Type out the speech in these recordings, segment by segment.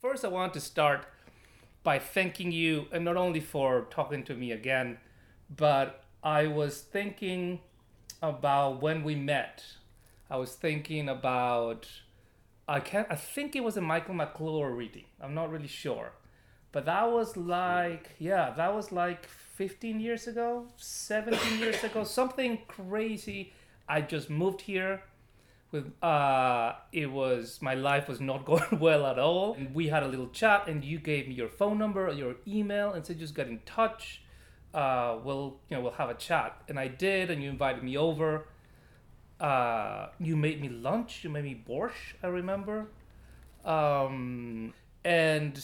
First, I want to start by thanking you, and not only for talking to me again, but I was thinking about when we met. I was thinking about I can't I think it was a Michael McClure reading. I'm not really sure. But that was like yeah, that was like 15 years ago, 17 years ago, something crazy. I just moved here with uh it was my life was not going well at all. And we had a little chat and you gave me your phone number your email and said just get in touch. Uh we'll you know we'll have a chat. And i did and you invited me over. Uh you made me lunch. You made me borscht i remember. Um and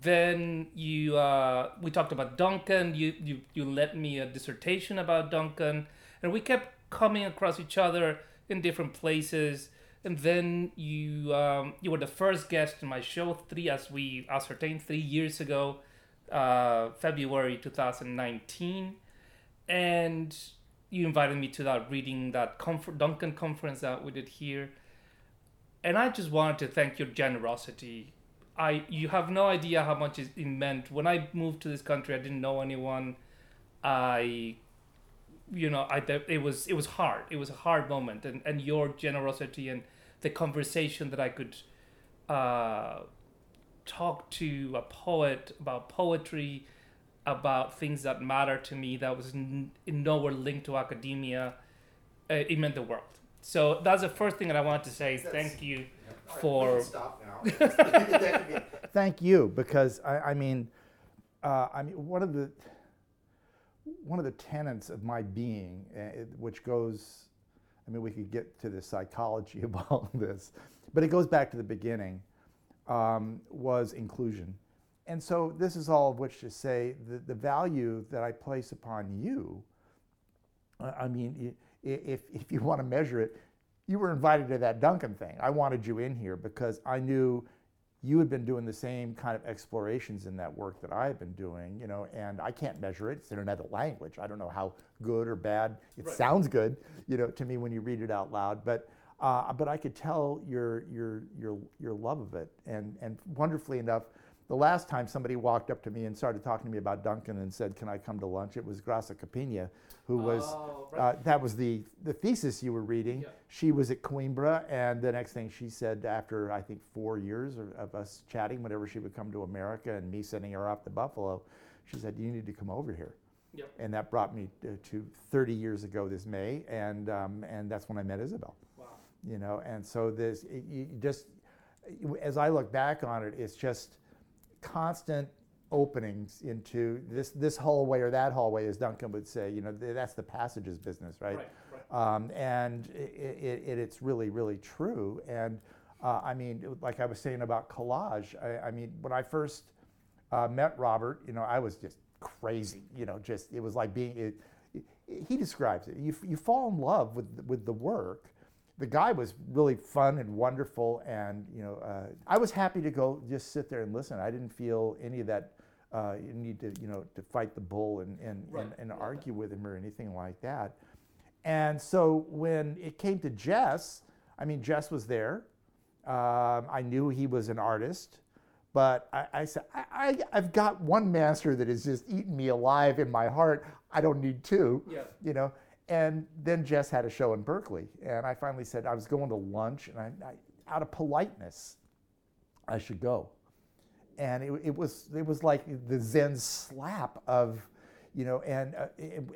then you uh we talked about duncan. You you you lent me a dissertation about duncan. And we kept coming across each other in different places. And then you um, you were the first guest in my show three, as we ascertained three years ago, uh, February 2019, and you invited me to that reading that comfort, Duncan conference that we did here, and I just wanted to thank your generosity. I you have no idea how much it meant when I moved to this country. I didn't know anyone. I you know, I it was it was hard. It was a hard moment, and and your generosity and the conversation that I could uh, talk to a poet about poetry, about things that matter to me that was n- in nowhere linked to academia. Uh, it meant the world. So that's the first thing that I wanted to say. That's, thank you yeah. for. Right, stop now. thank you because I, I mean, uh, I mean one of the one of the tenets of my being, uh, which goes, I mean, we could get to the psychology of all this, but it goes back to the beginning, um, was inclusion. And so this is all of which to say the, the value that I place upon you, I mean, if, if you want to measure it, you were invited to that Duncan thing. I wanted you in here because I knew you had been doing the same kind of explorations in that work that I have been doing, you know, and I can't measure it. It's in another language. I don't know how good or bad it right. sounds good, you know, to me when you read it out loud. But uh, but I could tell your your your your love of it, and and wonderfully enough, the last time somebody walked up to me and started talking to me about Duncan and said, "Can I come to lunch?" It was Graca Capinha, who was oh, right. uh, that was the the thesis you were reading. Yeah. She was at Coimbra, and the next thing she said after I think four years of, of, us chatting, whenever she would come to America and me sending her off to Buffalo, she said, "You need to come over here." Yep. And that brought me to, to 30 years ago this May, and um, and that's when I met Isabel. Wow. You know, and so this it, you just as I look back on it, it's just constant openings into this this hallway or that hallway, as Duncan would say. You know, that's the passages business, right? right, right. Um, and it, it, it, it's really, really true. And uh, I mean, like I was saying about collage, I, I mean, when I first uh, met Robert, you know, I was just crazy. You know, just it was like being. It, he describes it. You, you fall in love with with the work, the guy was really fun and wonderful, and you know, uh, I was happy to go just sit there and listen. I didn't feel any of that uh, need to you know to fight the bull and and, right. and, and yeah. argue with him or anything like that. And so when it came to Jess, I mean, Jess was there. Um, I knew he was an artist, but I, I said, I, have got one master that has just eaten me alive in my heart. I don't need two. Yeah. You know, and then Jess had a show in Berkeley, and I finally said I was going to lunch, and I, I out of politeness, I should go. And it, it, was it was like the Zen slap of, you know, and uh,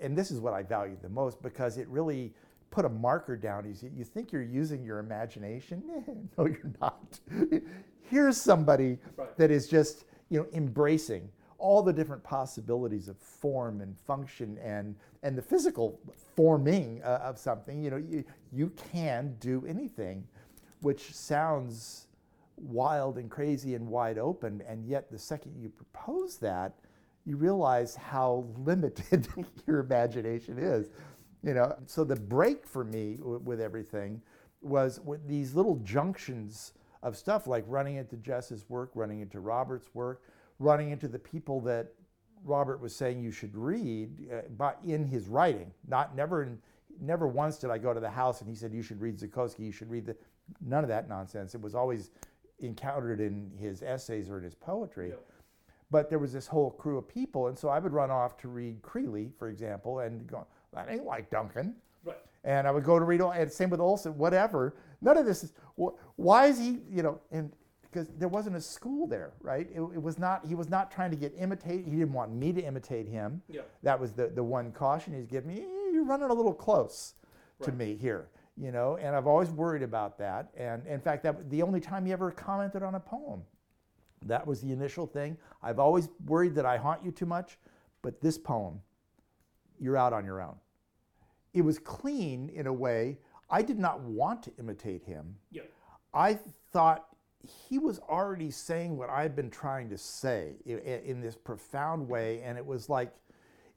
and this is what I valued the most because it really put a marker down. You, you think you're using your imagination? no, you're not. Here's somebody right. that is just you know embracing all the different possibilities of form and function and and the physical forming uh, of something. You know you, you can do anything which sounds wild and crazy and wide open and yet the second you propose that you realize how limited your imagination is. You know so the break for me w- with everything was with these little junctions of stuff like running into jess's work running into robert's work running into the people that Robert was saying you should read, uh, but in his writing, not never in, never once did I go to the house and he said you should read Zukofsky, you should read the none of that nonsense. It was always encountered in his essays or in his poetry. Yeah. But there was this whole crew of people, and so I would run off to read Creeley, for example, and go, that ain't like Duncan. Right. And I would go to read, and same with Olson, whatever. None of this is, wh- why is he, you know, and because there wasn't a school there, right? It, it was not, he was not trying to get imitate, he didn't want me to imitate him. Yeah. That was the, the one caution he's given me. "Eh, You're running a little close to me here, you know, and I've always worried about that. And in fact, that the only time he ever commented on a poem. That was the initial thing. I've always worried that I haunt you too much, but this poem, you're out on your own. It was clean in a way. I did not want to imitate him. Yeah. I thought he was already saying what I've been trying to say i- i- in this profound way, and it was like,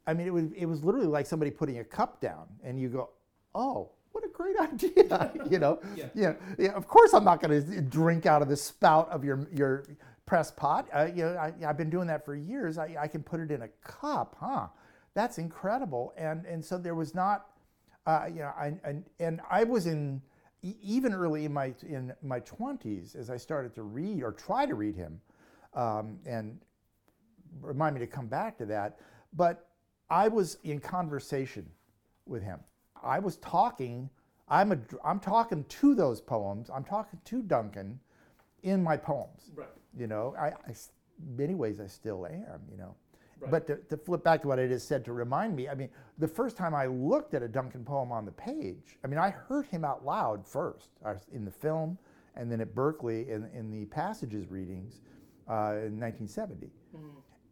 I mean, it was it was literally like somebody putting a cup down, and you go, "Oh, what a great idea!" you know, Yeah. yeah, yeah. Of course, I'm not going to drink out of the spout of your your press pot. Uh, you know, I, I've been doing that for years. I, I can put it in a cup, huh? That's incredible. And and so there was not, uh, you know, I, and and I was in e- even early in my in my 20s as I started to read or try to read him, um, and remind me to come back to that. But I was in conversation with him. I was talking. I'm a, I'm talking to those poems. I'm talking to Duncan in my poems. Right. You know, I, I many ways I still am. You know, Right. but to, to flip back to what I just said to remind me, I mean, the first time I looked at a Duncan poem on the page, I mean, I heard him out loud first in the film, and then at Berkeley in, in the passages readings uh, in 1970.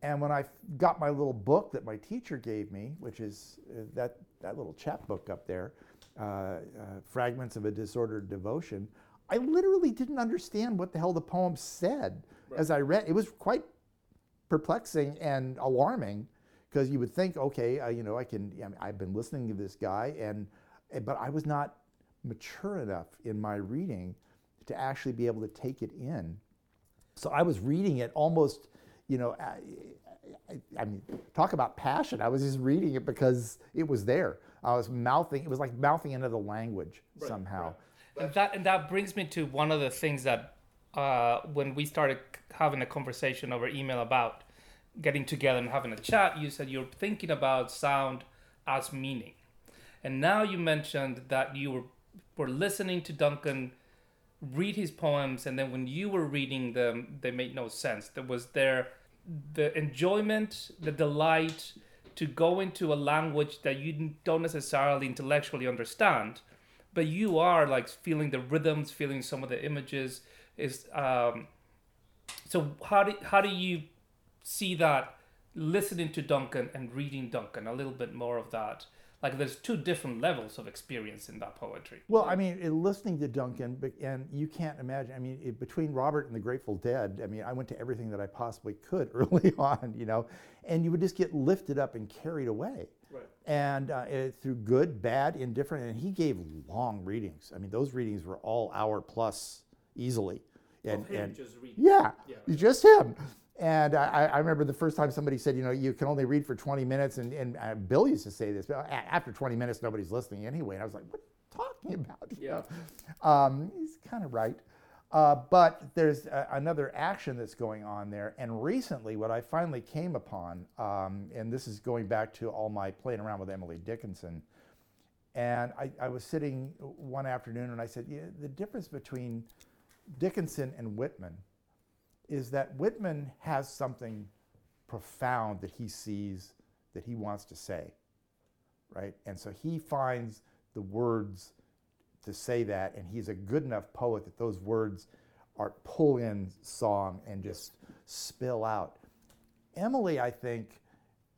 And when I got my little book that my teacher gave me, which is uh, that, that little chapbook up there, uh, uh, Fragments of a Disordered Devotion, I literally didn't understand what the hell the poem said as I read. It was quite perplexing and alarming because you would think, okay, uh, you know, I can. I mean, I've been listening to this guy, and eh, but I was not mature enough in my reading to actually be able to take it in. So I was reading it almost, you know, I, I, I mean, talk about passion. I was just reading it because it was there. I was mouthing. It was like mouthing another language Right, somehow. right. And that and that brings me to one of the things that uh, when we started having a conversation over email about getting together and having a chat, you said you're thinking about sound as meaning, and now you mentioned that you were were listening to Duncan read his poems, and then when you were reading them, they made no sense. There was there the enjoyment, the delight to go into a language that you don't necessarily intellectually understand, but you are like feeling the rhythms, feeling some of the images. Is um, so how do how do you see that listening to Duncan and reading Duncan? A little bit more of that. Like there's two different levels of experience in that poetry. Well, I mean, it- listening to Duncan, and you can't imagine. I mean, it, between Robert and the Grateful Dead, I mean, I went to everything that I possibly could early on, you know, and you would just get lifted up and carried away. Right. And uh, eh, through good, bad, indifferent, and he gave long readings. I mean, those readings were all hour plus easily. And, Of him and just reading. yeah, Yeah. just him. And I, I- remember the first time somebody said, you know, you can only read for 20 minutes. And, and uh, Bill used to say this, but after 20 minutes, nobody's listening anyway. And I was like, what are you talking about? You Yeah. Um, he's kind of right. Uh, but there's a, another action that's going on there. And recently, what I finally came upon, um, and this is going back to all my playing around with Emily Dickinson. And I, I was sitting one afternoon and I said, yeah, the difference between Dickinson and Whitman is that Whitman has something profound that he sees that he wants to say, right? And so he finds the words to say that, and he's a good enough poet that those words are pull in song and just spill out. Emily, I think,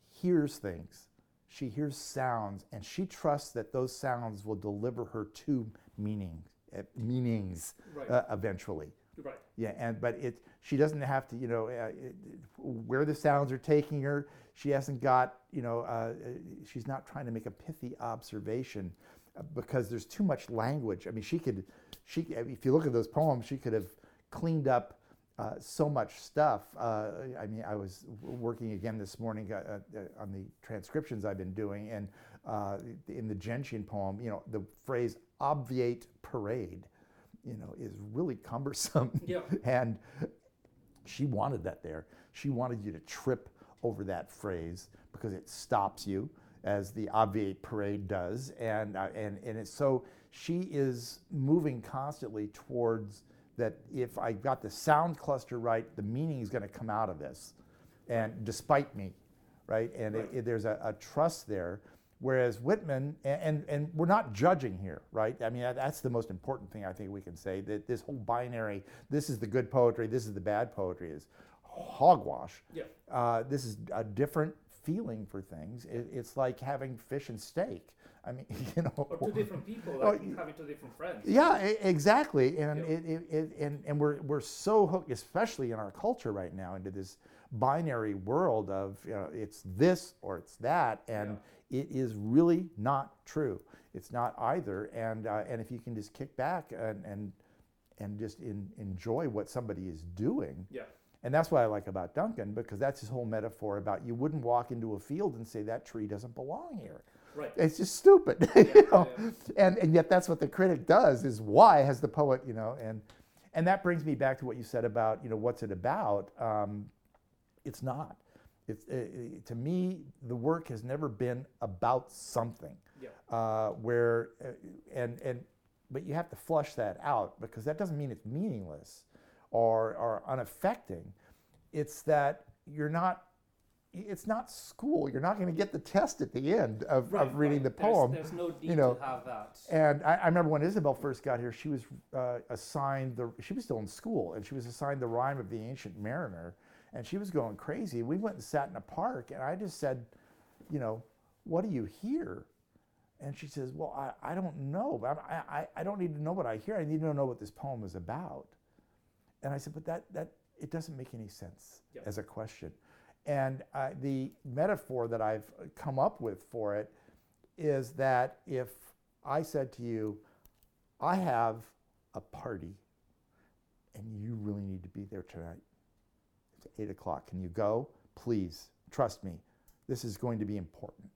hears things. She hears sounds, and she trusts that those sounds will deliver her to meaning, uh, meanings Right. uh, eventually. Right. Yeah, and but it she doesn't have to, you know, uh, it, where the sounds are taking her. She hasn't got, you know, uh, uh, she's not trying to make a pithy observation because there's too much language. I mean, she could, she if you look at those poems, she could have cleaned up uh, so much stuff. Uh, I mean, I was working again this morning uh, uh, on the transcriptions I've been doing, and uh, in the Gentian poem, you know, the phrase "obviate parade." you know, is really cumbersome. Yeah. and she wanted that there. She wanted you to trip over that phrase because it stops you, as the Obviate Parade does, and uh, and and it's so she is moving constantly towards that. If I got the sound cluster right, the meaning is going to come out of this, and despite me, right? And Right. It, it- there's a, a trust there. Whereas Whitman, and, and we're not judging here, right? I mean, that's the most important thing I think we can say that this whole binary, this is the good poetry, this is the bad poetry, is hogwash. Yeah. Uh, this is a different feeling for things. It, it's like having fish and steak. I mean, you know. Or two different people, Oh, like y- having two different friends. Yeah, exactly, and Yeah. it, it, it and, and we're we're so hooked, especially in our culture right now, into this binary world of you know it's this or it's that, and it is really not true. It's not either, and uh, and if you can just kick back and and and just in, enjoy what somebody is doing, Yeah. and that's what I like about Duncan because that's his whole metaphor about you wouldn't walk into a field and say that tree doesn't belong here. Right. It's just stupid, you Yeah, know. yeah. And and yet that's what the critic does is why has the poet, you know, and and that brings me back to what you said about you know what's it about. Um, it's not. It's uh, uh, to me the work has never been about something Yeah. uh, where uh, and and but you have to flush that out because that doesn't mean it's meaningless or or unaffecting. It's that you're not. It's not school. You're not going to get the test at the end of, Right, of reading right. the There's- poem. There's, no need you know, to have that. And I, I remember when Isabel first got here, she was uh, assigned the. She was still in school, and she was assigned the rhyme of the Ancient Mariner, and she was going crazy. We went and sat in a park, and I just said, you know, what do you hear? And she says, well, I, I don't know. but I, I, I don't need to know what I hear. I need to know what this poem is about. And I said, but that, that it doesn't make any sense Yep. as a question. And uh, the metaphor that I've come up with for it is that if I said to you, I have a party and you really need to be there tonight. It's eight o'clock. Can you go? Please, trust me. This is going to be important.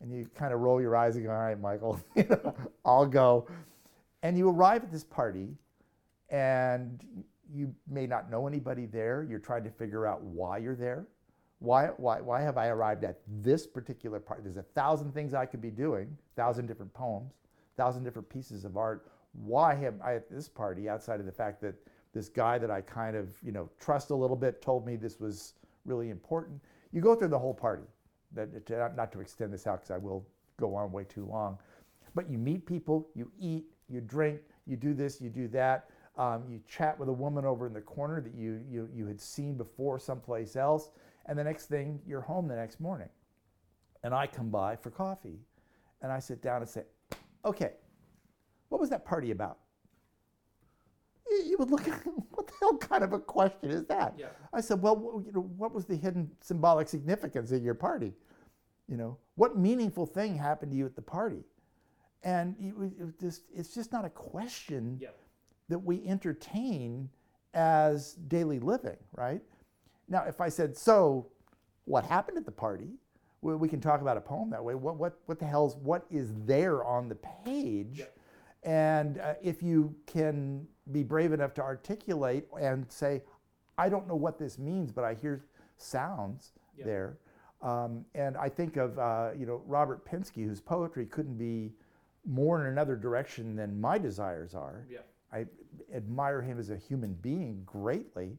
And you kind of roll your eyes and go, all right, Michael, I'll go. And you arrive at this party and you may not know anybody there. You're trying to figure out why you're there. Why, why, why have I arrived at this particular part? There's a thousand things I could be doing, thousand different poems, thousand different pieces of art. Why am I at this party outside of the fact that this guy that I kind of, you know, trust a little bit told me this was really important? You go through the whole party. That, not to extend this out because I will go on way too long. But you meet people, you eat, you drink, you do this, you do that. Um, you chat with a woman over in the corner that you, you, you had seen before someplace else. And the next thing, you're home the next morning. And I come by for coffee. And I sit down and say, okay, what was that party about? You would look at what the hell kind of a question is that? Yeah. I said, well, you know, what was the hidden symbolic significance of your party? You know, what meaningful thing happened to you at the party? And it it just, it's just not a question Yeah. that we entertain as daily living, right? Now, if I said, so what happened at the party? We, we can talk about a poem that way. What, what, what the hell's, what is there on the page? Yeah. And uh, if you can be brave enough to articulate and say, I don't know what this means, but I hear sounds Yeah. there. Um, and I think of, uh, you know, Robert Pinsky, whose poetry couldn't be more in another direction than my desires are. Yeah. I admire him as a human being greatly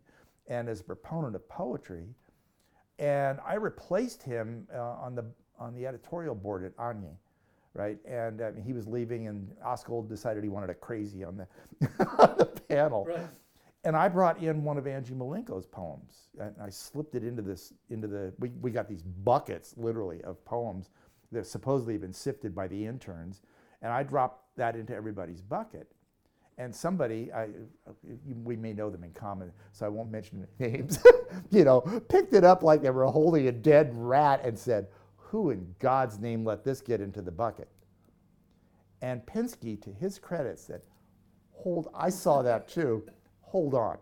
and as a proponent of poetry. And I replaced him uh, on, the, on the editorial board at AGNI, right? And he was leaving, and Askold decided he wanted a crazy on the, on the panel. Right. And I brought in one of Angie Malenko's poems, and I slipped it into this, into the. We, we got these buckets, literally, of poems that supposedly have been sifted by the interns, and I dropped that into everybody's bucket. And somebody, I, we may know them in common, so I won't mention names. you know, picked it up like they were holding a dead rat and said, "Who in God's name let this get into the bucket?" And Pinsky, to his credit, said, Hold, I saw that too. Hold on.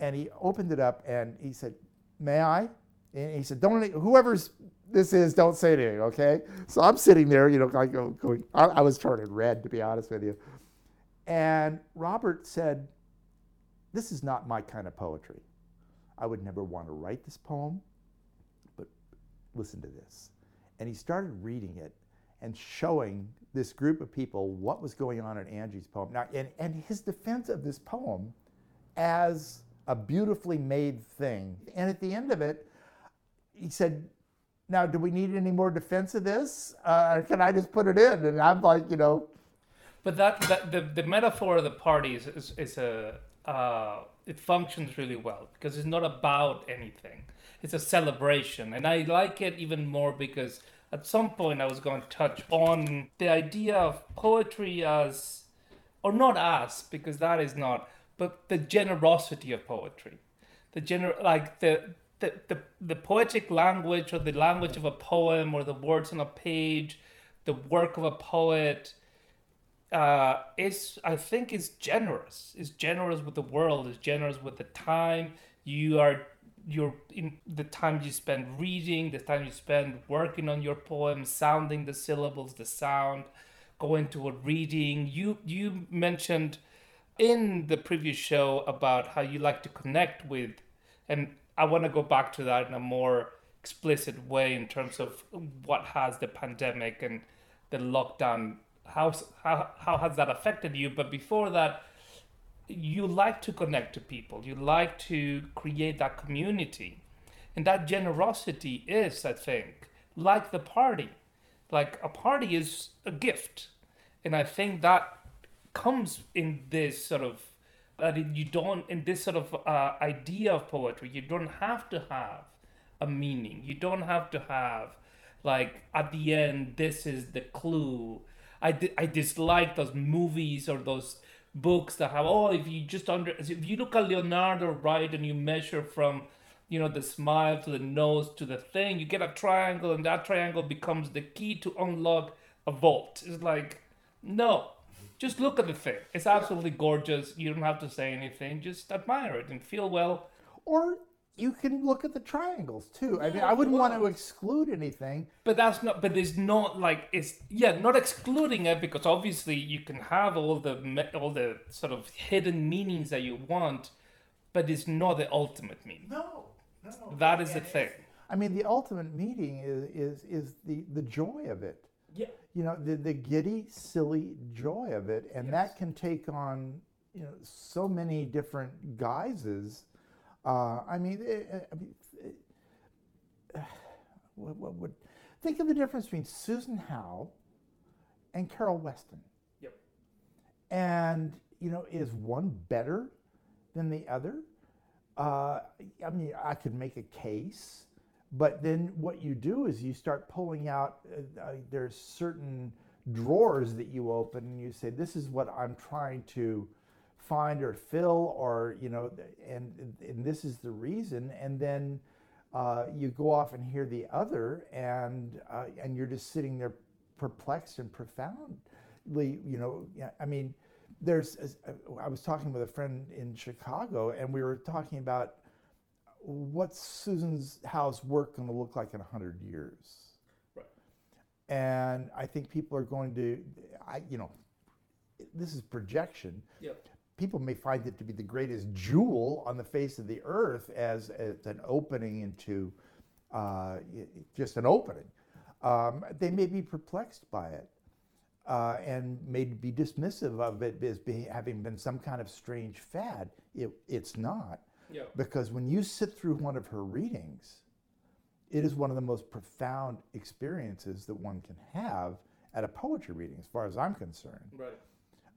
And he opened it up and he said, May I? And he said, Don't, whoever's this is, don't say anything, okay? So I'm sitting there, you know, going, I, I was turning red, to be honest with you. And Robert said, This is not my kind of poetry. I would never want to write this poem, listen to this. And he started reading it and showing this group of people what was going on in Angie's poem. Now, and, and his defense of this poem as a beautifully made thing. And at the end of it, he said, Now, do we need any more defense of this? Uh, can I just put it in? And I'm like, you know, But that, that the, the metaphor of the party is, is, is a uh, it functions really well because it's not about anything. It's a celebration, and I like it even more because at some point I was going to touch on the idea of poetry as, or not as, because that is not, but the generosity of poetry, the gener like the. The, the, the poetic language or the language of a poem or the words on a page the work of a poet uh, is I think is generous. Is generous with the world. Is generous with the time you are. Your in the time you spend reading, the time you spend working on your poem, sounding the syllables, the sound, going to a reading. You you mentioned in the previous show about how you like to connect with, and I want to go back to that in a more explicit way in terms of what has the pandemic and the lockdown how how how has that affected you but before that you like to connect to people you like to create that community. And that generosity is i think like the party. Like a party is a gift. And i think that comes in this sort of that you don't in this sort of uh, idea of poetry you don't have to have a meaning. You don't have to have like at the end this is the clue. I, di- I dislike those movies or those books that have oh if you just under if you look at Leonardo right and you measure from you know the smile to the nose to the thing you get a triangle and that triangle becomes the key to unlock a vault. It's like no just look at the thing. It's absolutely gorgeous. You don't have to say anything. Just admire it and feel well. Or you can look at the triangles too. I mean, I wouldn't want to exclude anything. But that's not. But it's not like it's yeah, not excluding it because obviously you can have all the all the sort of hidden meanings that you want, but it's not the ultimate meaning. No, no. That is the thing. I mean, the ultimate meaning is is is the the joy of it. Yeah. You know, the the giddy, silly joy of it, and that can take on you know so many different guises. Uh, I mean, it, I mean it, what, what would think of the difference between Susan Howe and Carol Weston. Yep. And you know, is one better than the other? Uh, I mean, I could make a case, but then what you do is you start pulling out. Uh, uh, there's certain drawers that you open, and you say, "This is what I'm trying to." Find or fill or you know and and this is the reason. And then uh, you go off and hear the other and uh, and you're just sitting there perplexed and profoundly you know i mean there's i was talking with a friend in chicago and we were talking about what's Susan Howe's work going to look like in 100 years. Right. And i think people are going to i you know this is projection. Yep. People may find it to be the greatest jewel on the face of the earth as, as an opening into uh, just an opening. Um, they may be perplexed by it uh, and may be dismissive of it as being, having been some kind of strange fad. It, it's not. Yeah. Because when you sit through one of her readings, it is one of the most profound experiences that one can have at a poetry reading, as far as I'm concerned. Right.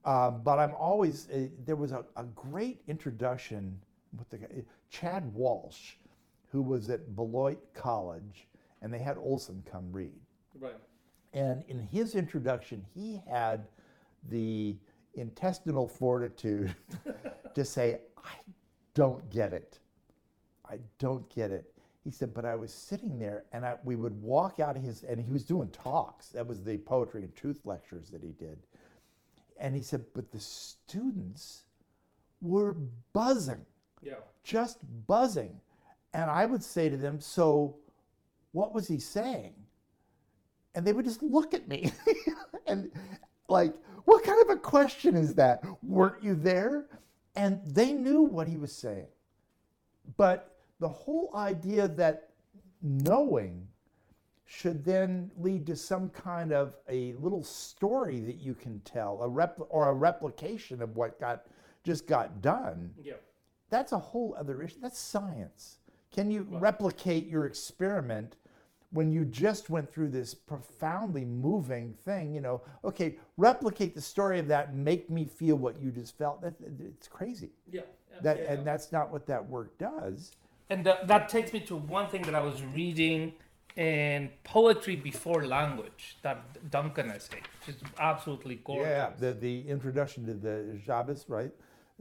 Uh, but I'm always uh, there was a, a great introduction with the guy, Chad Walsh, who was at Beloit College, and they had Olson come read. Right. And in his introduction, he had the intestinal fortitude to say, I don't get it. I don't get it. He said, but I was sitting there and I, we would walk out of his, and he was doing talks. That was the poetry and truth lectures that he did. And he said, but the students were buzzing, Yeah. just buzzing. And I would say to them, so what was he saying? And they would just look at me. and like, what kind of a question is that? Weren't you there? And they knew what he was saying. But the whole idea that knowing should then lead to some kind of a little story that you can tell, a repl- or a replication of what got just got done. Yeah. That's a whole other issue. That's science. Can you replicate your experiment when you just went through this profoundly moving thing? You know, okay, replicate the story of that and make me feel what you just felt. That, it's crazy. Yeah. That and that's not what that work does. And that, that takes me to one thing that I was reading in Poetry Before Language, that Duncan essay, which is absolutely gorgeous. Yeah, the the introduction to the Jabez, right?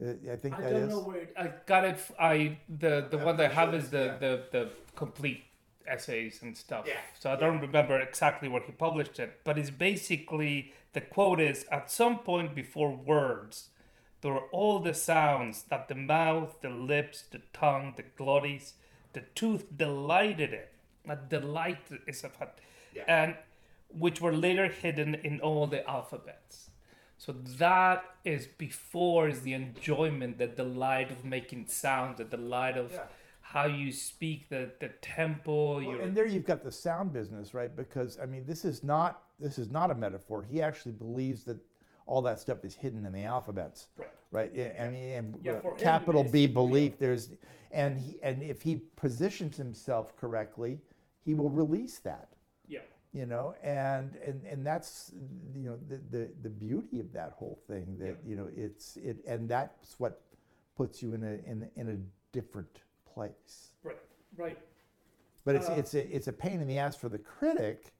Uh, I think I that don't is. know where it, I got it. I the the one that I have is the, yeah. the the complete essays and stuff. Yeah, So I don't remember exactly where he published it, but it's basically the quote is at some point before words, there were all the sounds that the mouth, the lips, the tongue, the glottis, the tooth delighted in. A delight is a fact, and which were later hidden in all the alphabets. So that is before is the enjoyment, that the delight of making sound, the delight of Yeah. how you speak, the the tempo. Well, your, and there you've got the sound business, right? Because I mean, this is not this is not a metaphor. He actually believes that all that stuff is hidden in the alphabets, Right. right? Yeah, I mean, and Yeah, uh, capital B yeah. belief. There's, and he and if he positions himself correctly, he will release that. yeah. You know, and and and that's you know the the, the beauty of that whole thing. That you know it's it and that's what puts you in a in in a different place. Right. Right. But it's Uh, it's a it's a pain in the ass for the critic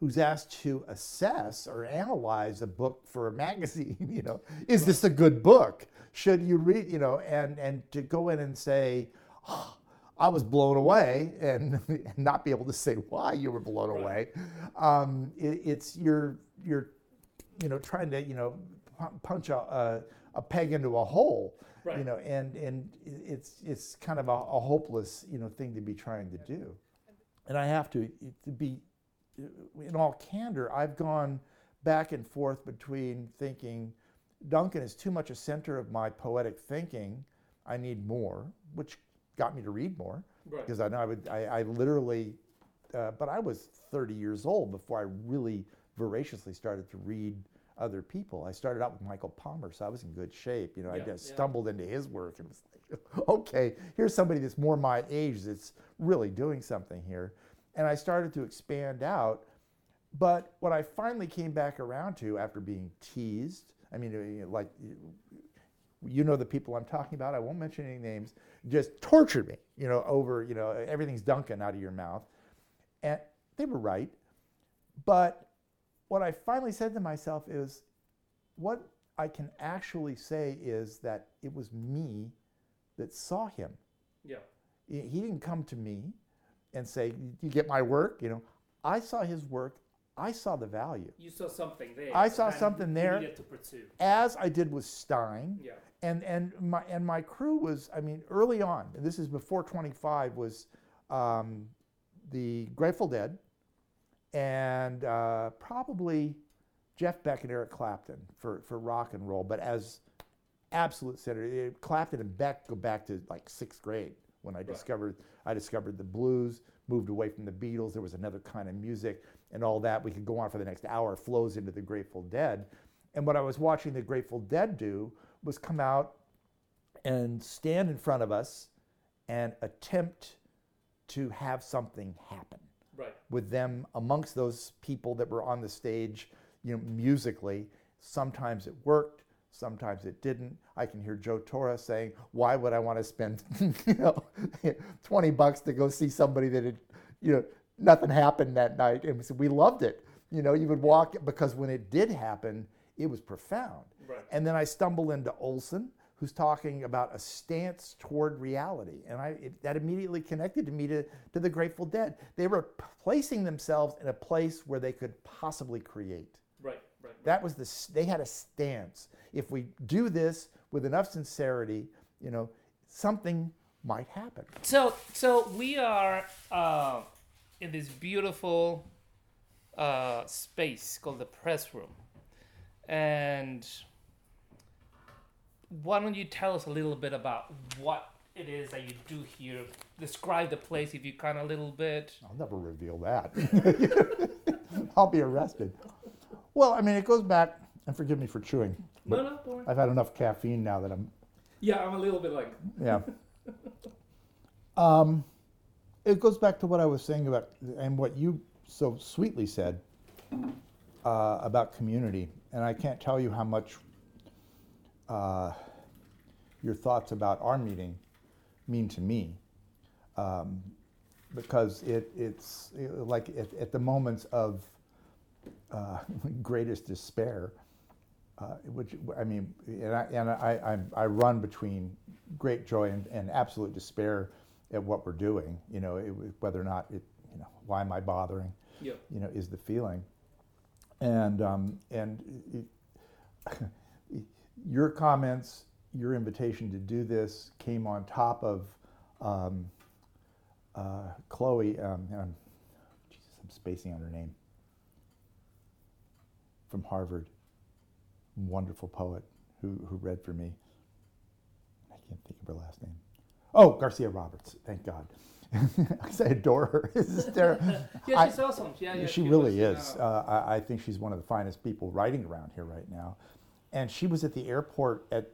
who's asked to assess or analyze a book for a magazine, you know, is this a good book? Should you read, you know, and and to go in and say, "Oh, I was blown away and, and not be able to say why you were blown away. Um, it, it's you're you're you know trying to you know punch a, a, a peg into a hole you know and and it's it's kind of a, a hopeless you know thing to be trying to do. And i have to to be in all candor i've gone back and forth between thinking duncan is too much a center of my poetic thinking. I need more which got me to read more Right. because i know i would i, I literally uh, but i was 30 years old before i really voraciously started to read other people i started out with michael palmer so i was in good shape you know i just yeah. stumbled into his work and was like okay here's somebody that's more my age that's really doing something here and i started to expand out but what i finally came back around to after being teased i mean like you know the people I'm talking about. I won't mention any names. Just tortured me, you know, over you know everything's Duncan out of your mouth, and they were right. But what I finally said to myself is, what I can actually say is that it was me that saw him. Yeah. He he didn't come to me and say, "You get my work," you know. I saw his work. I saw the value, You saw something there. I saw something there. Needed to pursue. as I did with Stein Yeah. and and my and my crew was I mean early on this is before 25 was um, the Grateful Dead and uh, probably Jeff Beck and Eric Clapton for for rock and roll but as absolute center eh, Clapton and Beck go back to like sixth grade when I discovered I discovered the blues moved away from the Beatles there was another kind of music and all that we could go on for the next hour flows into the Grateful Dead and what I was watching the Grateful Dead do was come out and stand in front of us and attempt to have something happen Right. with them amongst those people that were on the stage, you know, musically. Sometimes it worked, sometimes it didn't. I can hear Joe Torra saying, "Why would I want to spend, you know, 20 bucks to go see somebody that had, you know, nothing happened that night?" And we said, we loved it. You know, you would walk because when it did happen, it was profound. Right. And then I stumble into Olson, who's talking about a stance toward reality. And I, it, that immediately connected to me to, to the Grateful Dead. They were placing themselves in a place where they could possibly create. Right. Right. That was the, they had a stance. If we do this with enough sincerity, you know, something might happen. So, so we are uh, in this beautiful uh, space called the press room, And why don't you tell us a little bit about what it is that you do here? Describe the place if you can a little bit. I'll never reveal that. I'll be arrested. Well, I mean, it goes back, and forgive me for chewing. No, no. I've had enough caffeine now that I'm, Yeah, I'm a little bit like. yeah. um, it goes back to what I was saying about, and what you so sweetly said uh, about community. And I can't tell you how much uh, your thoughts about our meeting mean to me. Um, because it, it's it, like at, at the moments of uh, greatest despair, uh, which I mean, and I, and I, I, I run between great joy and, and absolute despair at what we're doing. You know, it, whether or not it, you know, why am I bothering? Yeah. You know, is the feeling, and um, and it, your comments, your invitation to do this came on top of um, uh, Chloe. Um, um, Jesus, I'm spacing on her name. From Harvard, wonderful poet who, who read for me. I can't think of her last name. Oh, Garcia Roberts. Thank God. I adore her. It's hysterical. Yeah, I- she's awesome. Yeah, yeah. she really was, is. uh, Uh, I, I think she's one of the finest people writing around here right now. And she was at the airport at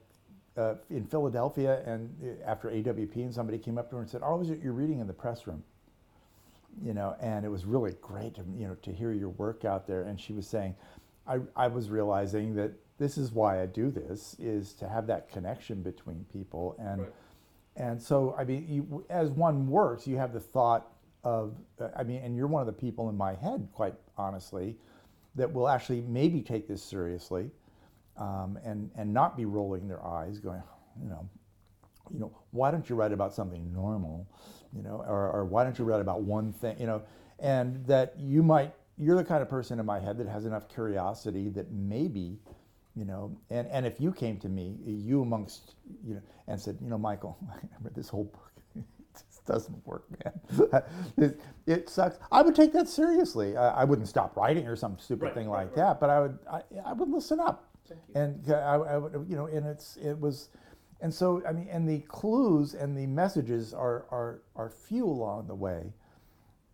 uh, in Philadelphia, and uh, after AWP, and somebody came up to her and said, "Oh, was it you're reading in the press room?" You know, and it was really great to you know to hear your work out there. And she was saying, "I I was realizing that this is why I do this is to have that connection between people and." Right. And so, I mean, you, as one works, you have the thought of, I mean, and you're one of the people in my head, quite honestly, that will actually maybe take this seriously, um, and and not be rolling their eyes, going, you know, you know, why don't you write about something normal, you know, or, or why don't you write about one thing, you know, and that you might, you're the kind of person in my head that has enough curiosity that maybe, you know, and, and if you came to me, you amongst, you know, and said, you know, Michael, I read this whole book. It just doesn't work, man. it, it sucks. I would take that seriously. I, I wouldn't stop writing or some stupid Right, thing right, like right. that, but I would, I, I would listen up. Thank you. And uh, I, I would, you know, and it's, it was, and so, I mean, and the clues and the messages are, are, are few along the way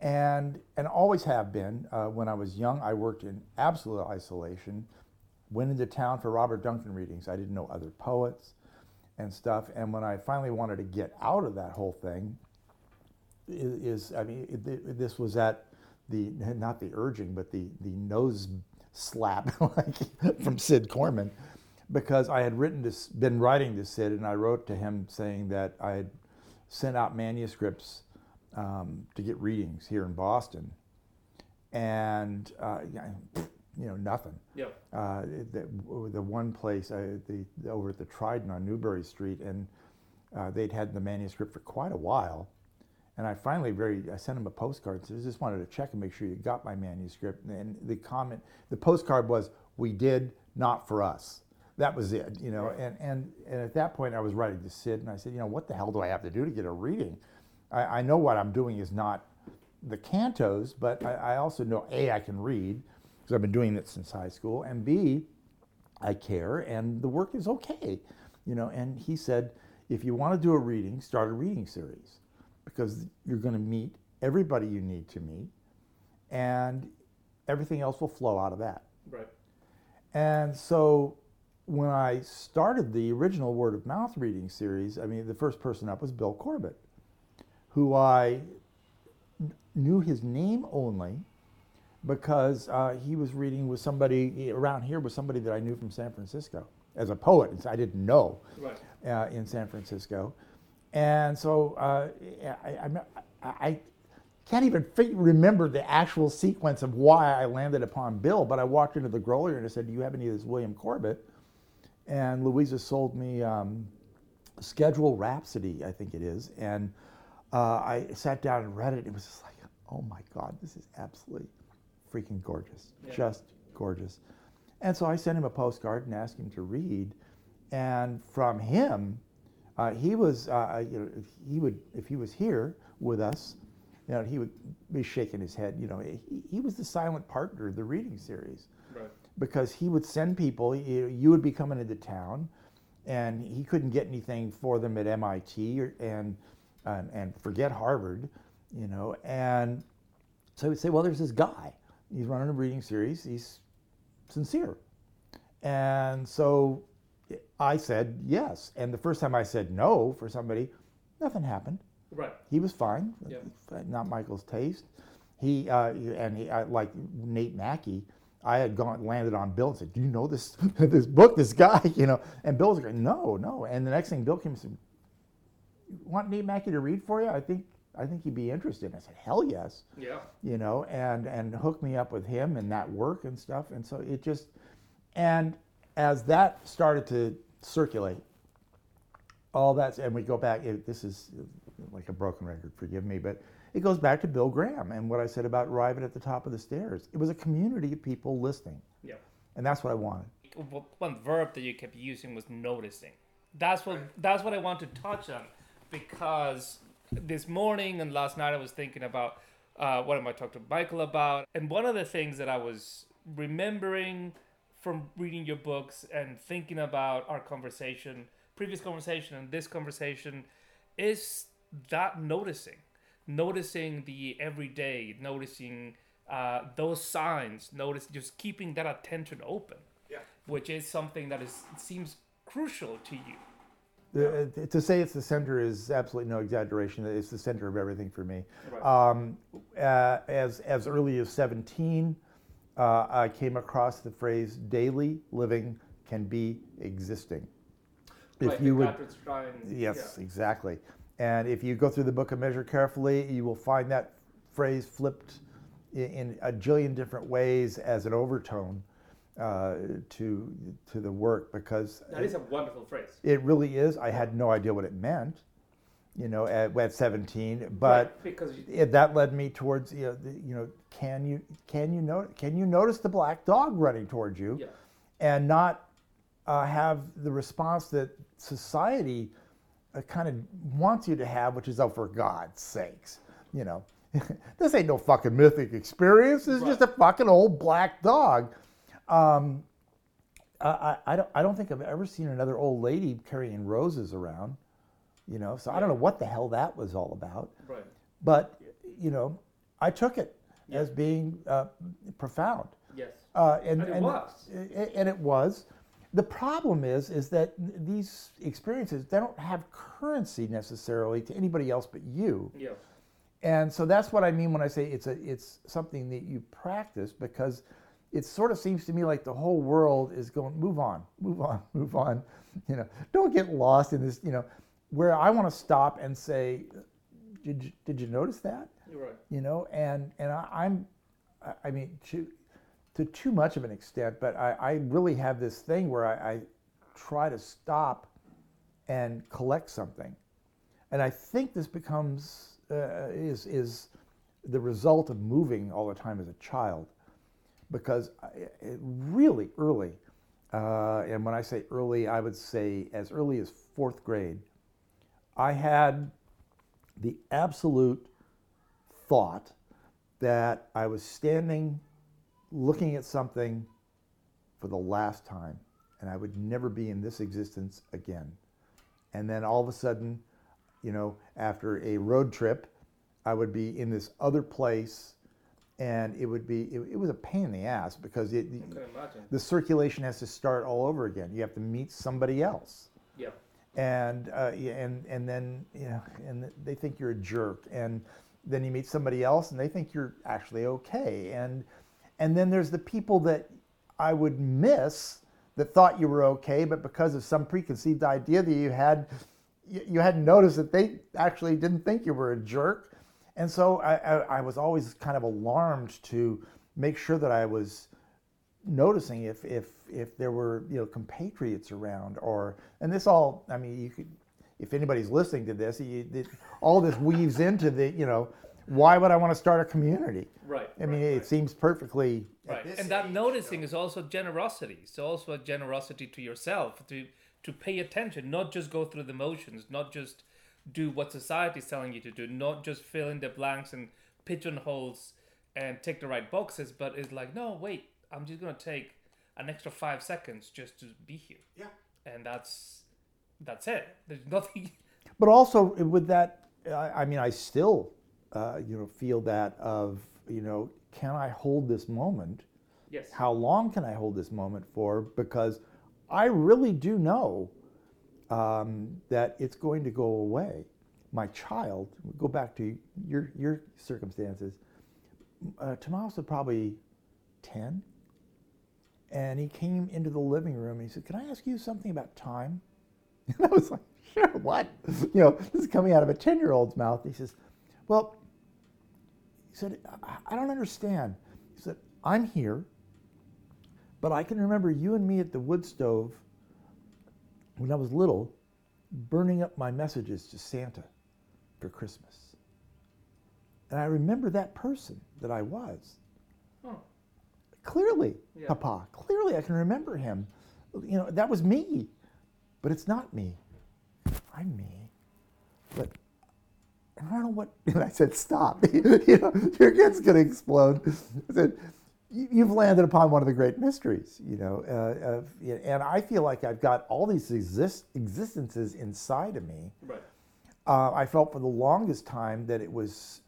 and and always have been. Uh, when I was young, I worked in absolute isolation. Went into town for Robert Duncan readings. I didn't know other poets and stuff. And when I finally wanted to get out of that whole thing, i- is I mean, it, it- this was at the not the urging, but the the nose slap like from Cid Corman, because I had written this, been writing to Cid, and I wrote to him saying that I had sent out manuscripts um, to get readings here in Boston, and uh, you know nothing. Yeah. Uh, the, the one place, uh, the over at the Trident on Newbury Street, and uh, they'd had the manuscript for quite a while. And I finally very, I sent him a postcard and said, I just wanted to check and make sure you got my manuscript. And the comment, the postcard was, we did, not for us. That was it, you know. Right. And, and, and at that point I was writing to Cid and I said, you know, what the hell do I have to do to get a reading? I, I know what I'm doing is not the cantos, but I, I also know A, I can read because I've been doing it since high school, and B, I care and the work is okay, you know. And he said, if you want to do a reading, start a reading series because you're going to meet everybody you need to meet, and everything else will flow out of that. Right. And so when I started the original word of mouth reading series, I mean, the first person up was Bill Corbett, who I knew his name only because uh, he was reading with somebody around here with somebody that I knew from San Francisco as a poet. I didn't know Right. uh, in San Francisco, and so uh, I, I, I, can't even remember the actual sequence of why I landed upon Bill. But I walked into the Grolier and I said, "Do you have any of this William Corbett?" And Louisa sold me um, Schedule Rhapsody, I think it is, and uh, I sat down and read it. It was just like, "Oh my God, this is absolutely freaking gorgeous, Yeah. just gorgeous." And so I sent him a postcard and asked him to read. And from him, uh, he was, uh, you know, if he would, if he was here with us, you know, he would be shaking his head. You know, he, he was the silent partner of the reading series. Right. because he would send people. You, you would be coming into town, and he couldn't get anything for them at MIT or, and, and and forget Harvard, you know. And so he'd say, "Well, there's this guy. He's running a reading series. He's sincere." And so I said yes. And the first time I said no for somebody, nothing happened. Right. He was fine. Yeah. Not Michael's taste. He uh, and he, I, like Nate Mackey. I had gone landed on Bill and said, "Do you know this this book? This guy, you know?" And Bill was like, "No, no." And the next thing, Bill came and said, "Want Nate Mackey to read for you? I think I think he'd be interested." And I said, "Hell yes." Yeah. you know, and and hook me up with him and that work and stuff. And so it just, and as that started to circulate, all that, and we go back. It, this is uh, like a broken record, forgive me, but it goes back to Bill Graham and what I said about arriving at the top of the stairs. It was a community of people listening, Yeah. and that's what I wanted. one verb that you kept using was noticing. That's what that's what I want to touch on because this morning and last night I was thinking about uh, what am I talking to Michael about, and one of the things that I was remembering from reading your books and thinking about our conversation, previous conversation and this conversation, is that noticing, noticing the everyday, noticing uh, those signs, notice just keeping that attention open Yeah. which is something that is seems crucial to you. The- to say it's the center is absolutely no exaggeration. It's the center of everything for me. Right. Um, uh, as as early as 17, uh, I came across the phrase "daily living can be existing." If you would, yes, exactly. And if you go through the book of Measure carefully, you will find that phrase flipped i- in a jillion different ways as an overtone uh, to to the work because that is a wonderful phrase. it really is. I had no idea what it meant, you know, at, at 17. But Right, because you- it, that led me towards, you know, the, you know, can you can you notice can you notice the black dog running towards you, Yeah. and not uh, have the response that society uh, kind of wants you to have, which is, oh, for God's sakes, you know, this ain't no fucking mythic experience. This is just a fucking old black dog. Um, I, I, don't, I don't think I've ever seen another old lady carrying roses around, you know. So I don't know what the hell that was all about. right. But you know, I took it as being uh, profound, Yes. uh, and, And it was. and it was. The problem is, is that these experiences they don't have currency necessarily to anybody else but you. Yeah. And so that's what I mean when I say it's a it's something that you practice because it sort of seems to me like the whole world is going move on, move on, move on. You know, don't get lost in this. You know, where I want to stop and say, did you, did you notice that? You're right. You know, and and I, I'm, I- I mean to to too much of an extent, but I, I really have this thing where I, I try to stop and collect something, and I think this becomes uh, is is the result of moving all the time as a child, because really early, uh, and when I say early, I would say as early as fourth grade, I had the absolute thought that I was standing looking at something for the last time and I would never be in this existence again. And then all of a sudden, you know, after a road trip, I would be in this other place and it would be, it, it was a pain in the ass because it, the circulation has to start all over again. You have to meet somebody else. Yeah. and uh, and and then you know, and they think you're a jerk, and then you meet somebody else, and they think you're actually okay, and and then there's the people that I would miss that thought you were okay, but because of some preconceived idea that you had, you, you hadn't noticed that they actually didn't think you were a jerk, and so I, I, I was always kind of alarmed to make sure that I was noticing if if if there were you know compatriots around or and this all I mean you could if anybody's listening to this you, it, all this weaves into the you know why would I want to start a community Right. I mean right, it right. seems perfectly Right. And that age, noticing is also generosity. It's also a generosity to yourself to to pay attention, not just go through the motions, not just do what society is telling you to do, not just fill in the blanks and pigeonholes and tick the right boxes, but it's like, no, wait, I'm just gonna take an extra five seconds just to be here, Yeah. and that's that's it. There's nothing. But also with that, I, I mean, I still, uh, you know, feel that of, you know, can I hold this moment? Yes. How long can I hold this moment for? Because I really do know um, that it's going to go away. My child, go back to your your circumstances. Uh, Tomas was probably ten, and he came into the living room and he said, "Can I ask you something about time?" And I was like, "Sure, what?" You know, this is coming out of a ten-year-old's mouth. He says, "Well," he said, "I, I don't understand." He said, "I'm here." But I can remember you and me at the wood stove when I was little, burning up my messages to Santa for Christmas. And I remember that person that I was. Oh. Clearly, Yeah. Papa, clearly I can remember him. You know, that was me. But it's not me. I'm me. But I don't know what. And I said, stop. you know, your kid's going to explode. I said, "You- you've landed upon one of the great mysteries, you know. Uh, of, and I feel like I've got all these exist, existences inside of me. Right. Uh, I felt for the longest time that it was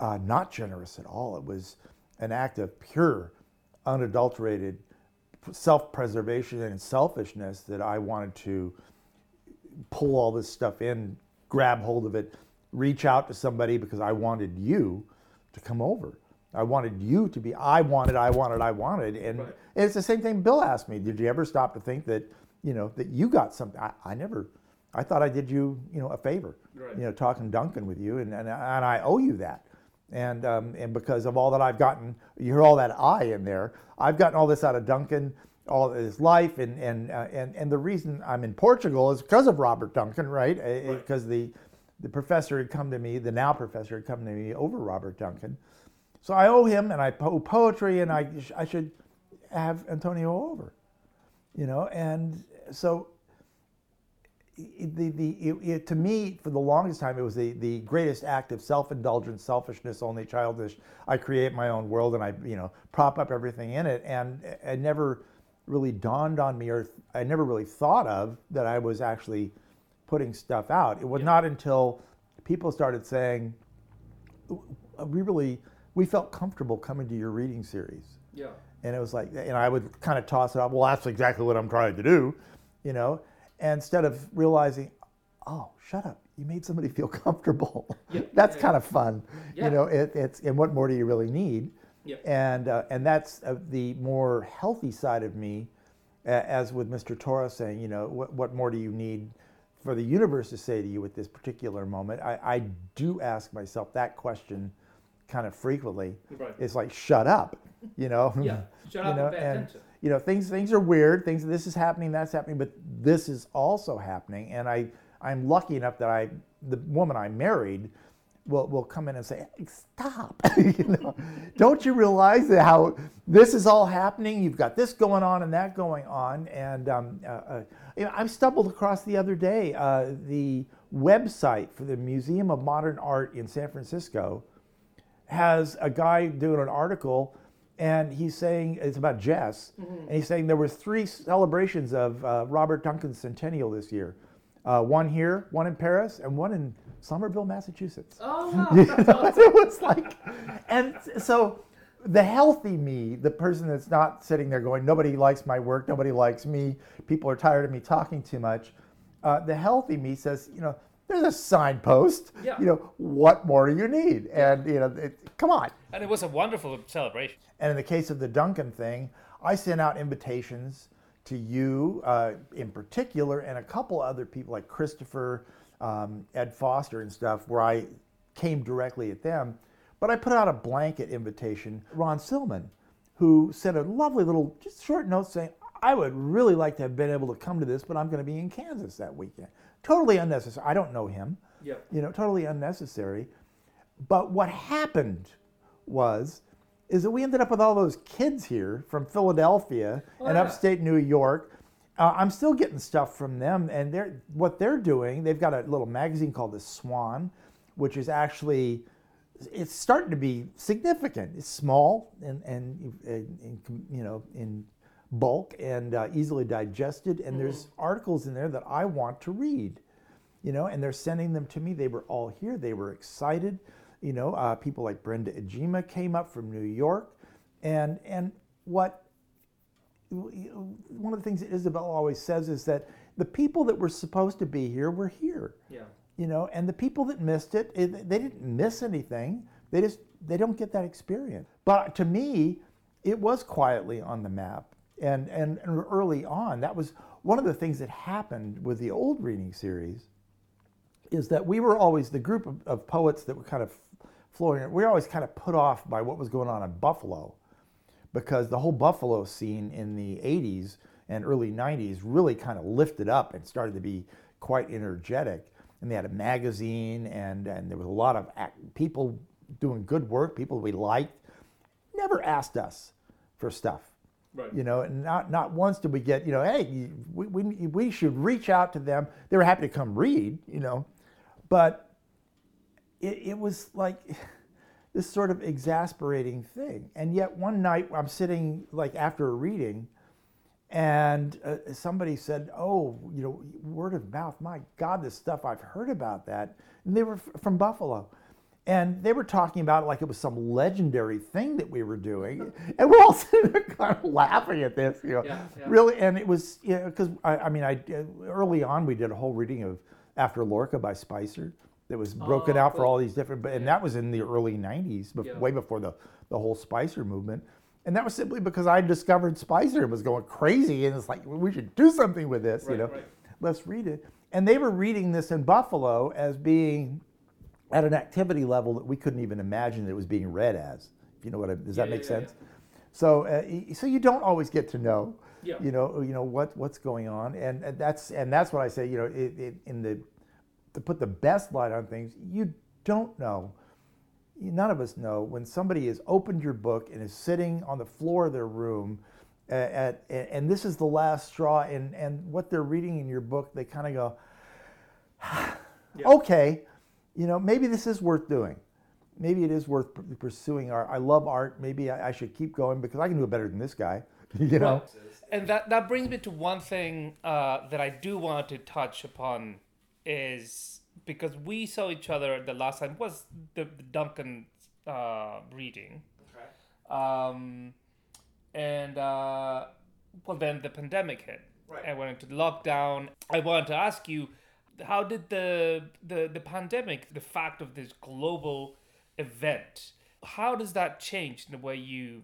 uh, not generous at all. It was an act of pure, unadulterated self preservation and selfishness that I wanted to pull all this stuff in, grab hold of it, reach out to somebody because I wanted you to come over. I wanted you to be, I wanted, I wanted, I wanted. And, Right. and it's the same thing Bill asked me. Did you ever stop to think that, you know, that you got something? I, I never, I thought I did you, you know, a favor, Right. you know, talking Duncan with you. And, and, and I owe you that. And, um, and because of all that I've gotten, you hear all that I in there. I've gotten all this out of Duncan, all his life, and and uh, and and the reason I'm in Portugal is because of Robert Duncan, right? Because the the professor had come to me, the now professor had come to me over Robert Duncan. So I owe him, and I owe poetry, and I I should have Antonio over, you know. And so it- the, the, it, it, to me, for the longest time, it was the, the greatest act of self-indulgence, selfishness, only childish. I create my own world and I, you know, prop up everything in it. And it never really dawned on me, or I never really thought of that I was actually putting stuff out. It was not until people started saying, we really, we felt comfortable coming to your reading series. Yeah. And it was like, and I would kind of toss it out. Well, that's exactly what I'm trying to do, you know. And instead of realizing, oh, shut up, you made somebody feel comfortable. Yeah, that's yeah, kind of fun, Yeah. you know. It, it's and what more do you really need? Yeah. And uh, and that's uh, the more healthy side of me, a- as with Mr. Torah saying, you know, what what more do you need for the universe to say to you at this particular moment? I, I do ask myself that question kind of frequently. Right. It's like, shut up, you know. Yeah. Shut you up know, and pay attention. you know, things things are weird. Things this is happening, that's happening, but this is also happening. And I I'm lucky enough that I the woman I married will will come in and say, hey, stop. you know, don't you realize that how this is all happening? You've got this going on and that going on. And um, uh, uh, you know, I stumbled across the other day uh, the website for the Museum of Modern Art in San Francisco has a guy doing an article and he's saying it's about Jess, and he's saying there were three celebrations of uh, Robert Duncan's centennial this year, uh, one here, one in Paris, and one in Somerville, Massachusetts. Oh wow. it was like, and so the healthy me, the person that's not sitting there going, nobody likes my work, nobody likes me, people are tired of me talking too much. Uh, the healthy me says, you know, there's a signpost. Yeah. You know, what more do you need? And you know, it, come on. and it was a wonderful celebration. And in the case of the Duncan thing, I sent out invitations to you uh, in particular and a couple other people like Christopher, um, Ed Foster, and stuff, where I came directly at them. But I put out a blanket invitation. Ron Silliman, who sent a lovely little, just short note saying, I would really like to have been able to come to this, but I'm going to be in Kansas that weekend. Totally unnecessary. I don't know him. Yeah. You know, totally unnecessary. But what happened was is that we ended up with all those kids here from Philadelphia Oh, and yeah. upstate New York. Uh, I'm still getting stuff from them, and they're what they're doing. They've got a little magazine called the Swan, which is actually it's starting to be significant. It's small and and, and, and you know in bulk and uh, easily digested. And there's articles in there that I want to read, you know, and they're sending them to me. They were all here. They were excited. You know, uh, people like Brenda Iijima came up from New York, and and what one of the things that Isabel always says is that the people that were supposed to be here were here. Yeah. You know, and the people that missed it, it, they didn't miss anything. They just they don't get that experience. But to me, it was quietly on the map, and and, early on, that was one of the things that happened with the old reading series. Is that we were always the group of, of poets that were kind of flowing. We were always kind of put off by what was going on in Buffalo because the whole Buffalo scene in the 80s and early 90s really kind of lifted up and started to be quite energetic. And they had a magazine, and, and there was a lot of people doing good work, people we liked, never asked us for stuff. Right. You know, and not, not once did we get, you know, hey, we, we, we should reach out to them. They were happy to come read, you know, but it, it was like, this sort of exasperating thing. And yet one night I'm sitting like after a reading and uh, somebody said, "Oh, you know, word of mouth. My God, this stuff I've heard about that." And they were f- from Buffalo, and they were talking about it like it was some legendary thing that we were doing, and we're all sitting there kind of laughing at this, you know, Yeah, yeah. really. And it was, you know, because I, I mean, I early on we did a whole reading of After Lorca by Spicer that was broken Oh, out for all these different, but and that was in the early '90s, bef- Yeah. way before the the whole Spicer movement. And that was simply because I discovered Spicer and was going crazy, and it's like we should do something with this, you know. right. Let's read it. And they were reading this in Buffalo as being at an activity level that we couldn't even imagine that it was being read as. If you know what I, does that make yeah, yeah, sense? So, uh, so you don't always get to know, Yeah. you know, you know what what's going on, and, and that's and that's what I say. You know, it, it, in the to put the best light on things, you don't know. None of us know when somebody has opened your book and is sitting on the floor of their room, uh, at, and this is the last straw, and and what they're reading in your book, they kind of go, okay, you know, maybe this is worth doing. Maybe it is worth pursuing art. I love art. Maybe I, I should keep going because I can do it better than this guy. You know. And that, that brings me to one thing uh, that I do want to touch upon is because we saw each other the last time was the, the Duncan uh, reading. Um, and uh, well, then the pandemic hit. Right. I went into lockdown. I wanted to ask you, how did the, the the pandemic, the fact of this global event, how does that change the way you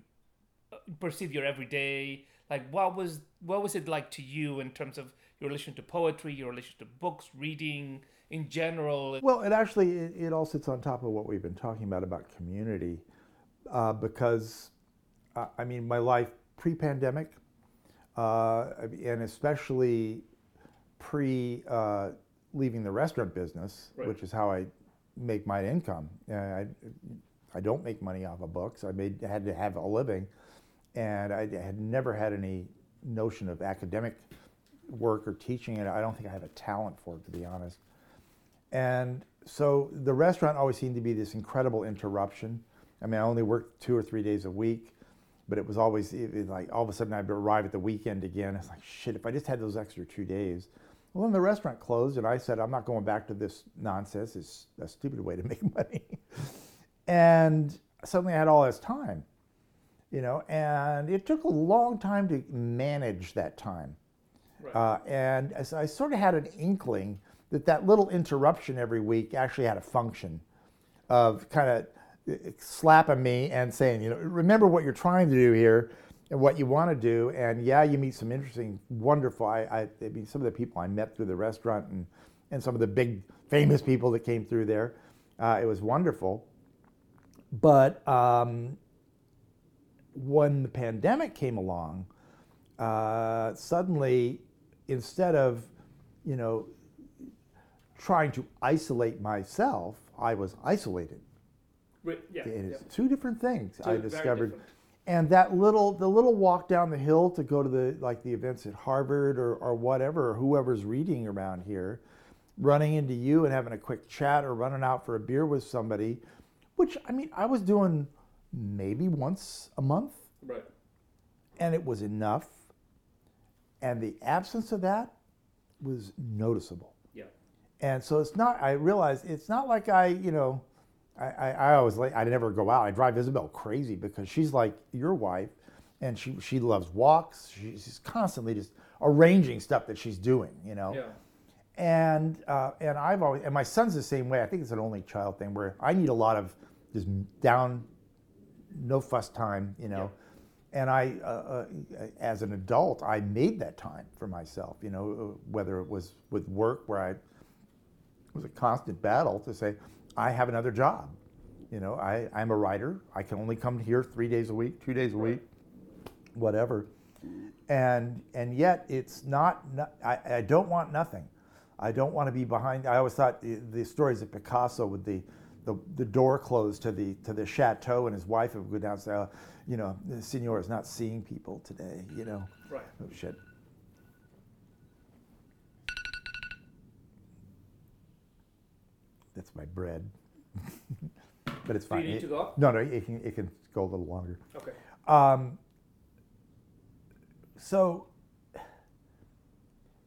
perceive your everyday? Like, what was what was it like to you in terms of your relation to poetry, your relation to books, reading in general? Well, it actually it, it all sits on top of what we've been talking about about community, uh, because uh, I mean my life pre-pandemic, uh, and especially pre uh, leaving the restaurant business, Right. which is how I make my income. Uh, I, I don't make money off of books. I made had to have a living, and I had never had any notion of academic work or teaching, and I don't think I have a talent for it, to be honest. And so the restaurant always seemed to be this incredible interruption. I mean, I only worked two or three days a week, but it was always it was like all of a sudden I'd arrive at the weekend again. It's like shit. If I just had those extra two days. Well, then the restaurant closed, and I said I'm not going back to this nonsense. It's a stupid way to make money. and suddenly I had all this time, you know, and it took a long time to manage that time. Uh, and as I sort of had an inkling that that little interruption every week actually had a function of kind of slapping me and saying, you know, remember what you're trying to do here and what you want to do. And yeah, you meet some interesting, wonderful. I, I, I mean, some of the people I met through the restaurant and, and some of the big famous people that came through there. Uh, it was wonderful. But um, when the pandemic came along, uh, suddenly, instead of, you know, trying to isolate myself, I was isolated. yeah, It is two different things Two I discovered. And that little, the little walk down the hill to go to the like the events at Harvard or, or whatever, or whoever's reading around here, running into you and having a quick chat or running out for a beer with somebody, which I mean I was doing maybe once a month Right. and it was enough and the absence of that was noticeable. Yeah. And so it's not. I realized it's not like I, you know, I, I, I always like I never go out. I drive Isabel crazy because she's like your wife, and she she loves walks. She's constantly just arranging stuff that she's doing. You know. Yeah. And uh, and I've always and my son's the same way. I think it's an only child thing where I need a lot of just down, no fuss time. You know. And I, uh, uh, as an adult, I made that time for myself. You know, whether it was with work where I it was a constant battle to say, I have another job. You know, I, I'm a writer. I can only come here three days a week, two days a week, whatever. And and yet it's not. I, I don't want nothing. I don't want to be behind. I always thought eh, the, the stories of Picasso with the, the the door closed to the to the chateau and his wife would go down and say, oh, you know, the Senor is not seeing people today. You know, Right. oh shit. That's my bread. but it's Do fine. you need to go? No, no, it can, it can go a little longer. Okay. Um, so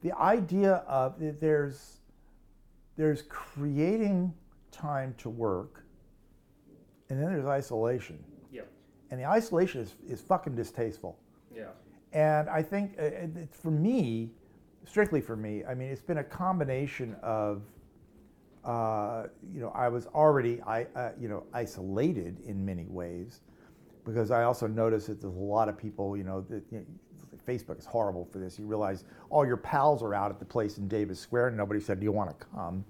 the idea of there's there's creating time to work, and then there's isolation, Yeah. and the isolation is, is fucking distasteful. Yeah. And I think uh, it- for me, strictly for me, I mean, it's been a combination of, uh, you know, I was already, I, uh, you know, isolated in many ways, because I also noticed that there's a lot of people, you know, that you know, Facebook is horrible for this. You realize all your pals are out at the place in Davis Square, and nobody said, "Do you want to come?"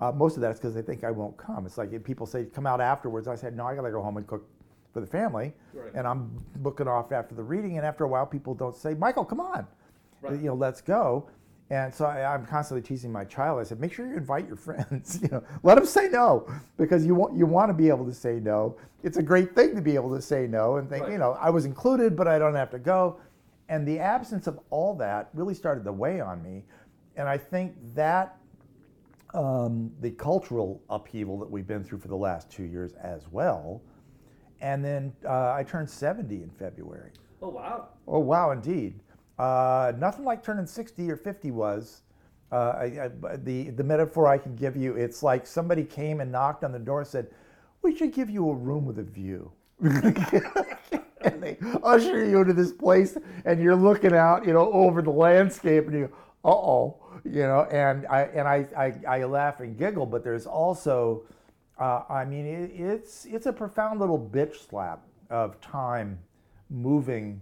Uh, most of that is because they think I won't come. It's like if people say, "Come out afterwards," I said, "No, I gotta go home and cook for the family." Right. And I'm booking off after the reading, and after a while, people don't say, "Michael, come on, Right. you know, let's go." And so I, I'm constantly teasing my child. I said, "Make sure you invite your friends. you know, let them say no because you want you want to be able to say no. It's a great thing to be able to say no and think, Right. you know, I was included, but I don't have to go." And the absence of all that really started to weigh on me, and I think that um, the cultural upheaval that we've been through for the last two years as well. And then uh, I turned 70 in February. Oh wow. Oh, wow, indeed. Uh, nothing like turning 60 or 50 was. Uh, I, I, the, the metaphor I can give you, it's like somebody came and knocked on the door and said, We should give you a room with a view. and they usher you into this place, and you're looking out, you know, over the landscape, and you uh oh, you know, and I and I, I, I laugh and giggle, but there's also, uh, I mean, it, it's it's a profound little bitch slap of time moving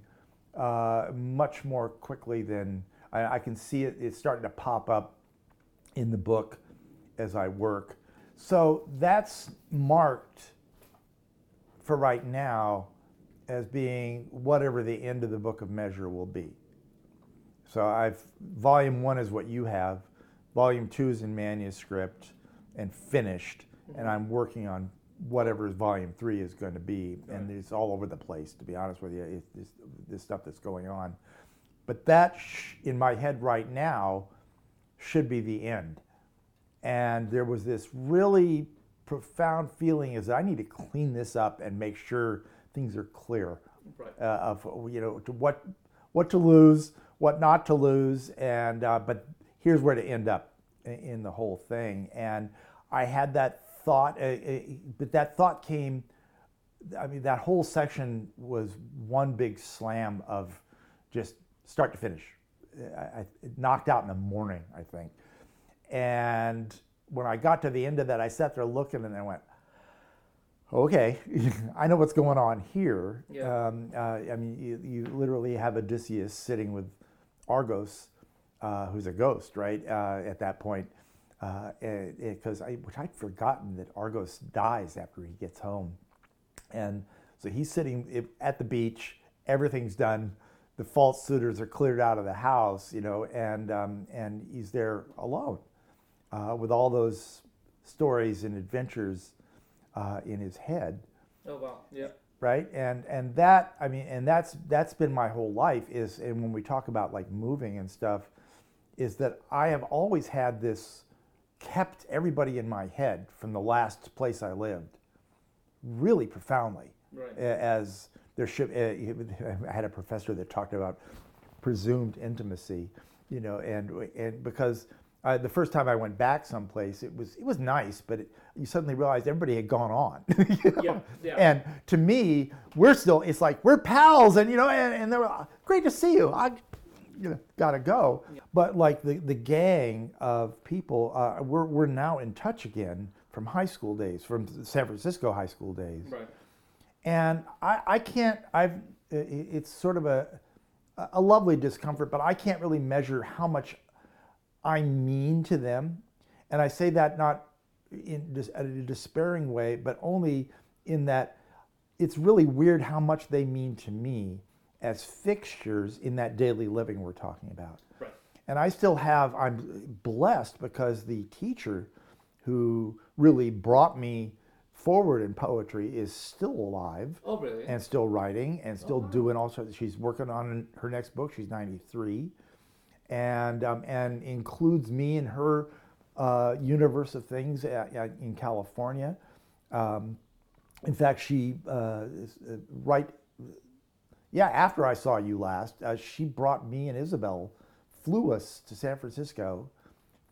uh, much more quickly than I, I can see it. It's starting to pop up in the book as I work. So that's marked for right now as being whatever the end of the book of measure will be. So I've volume one is what you have, volume two is in manuscript and finished, and I'm working on whatever volume three is going to be, and it's all over the place. To be honest with you, it, this, this stuff that's going on, but that sh- in my head right now should be the end. And there was this really profound feeling is I need to clean this up and make sure things are clear Right. uh, of you know to what what to lose, what not to lose, and uh, but here's where to end up in, in the whole thing. And I had that thought, uh, uh, but that thought came. I mean, that whole section was one big slam of just start to finish. I, I it knocked out in the morning, I think. And when I got to the end of that, I sat there looking and I went, okay, I know what's going on here. Yeah. Um, uh, I mean, you, you literally have Odysseus sitting with Argos, uh, who's a ghost, right? Uh, at that point, because I, which I'd forgotten that Argos dies after he gets home, and so he's sitting at the beach. Everything's done. The false suitors are cleared out of the house, you know, and um, and he's there alone uh, with all those stories and adventures uh, in his head Oh wow. Yeah. right and and that i mean and that's that's been my whole life is and when we talk about like moving and stuff is that i have always had this kept everybody in my head from the last place i lived really profoundly Right. as there should uh, i had a professor that talked about presumed intimacy, you know, and and because uh, the first time I went back someplace, it was it was nice, but it, you suddenly realized everybody had gone on. you know? Yeah, yeah. And to me, we're still it's like we're pals, and you know, and, and they were great to see you. I, you know, gotta go. But like the the gang of people, uh, we're we're now in touch again from high school days, from San Francisco high school days Right. and I, I can't i've it's sort of a a lovely discomfort but i can't really measure how much i mean to them and i say that not in dis- a despairing way but only in that it's really weird how much they mean to me as fixtures in that daily living we're talking about Right. and I still have, I'm blessed because the teacher who really brought me forward in poetry is still alive Oh, really? and still writing and still doing all sorts. She's working on her next book. She's 93, and um, and includes me in her uh, universe of things at, at- in California. Um, in fact, she uh, is, uh, right yeah, after I saw you last, uh, she brought me and Isabel, flew us to San Francisco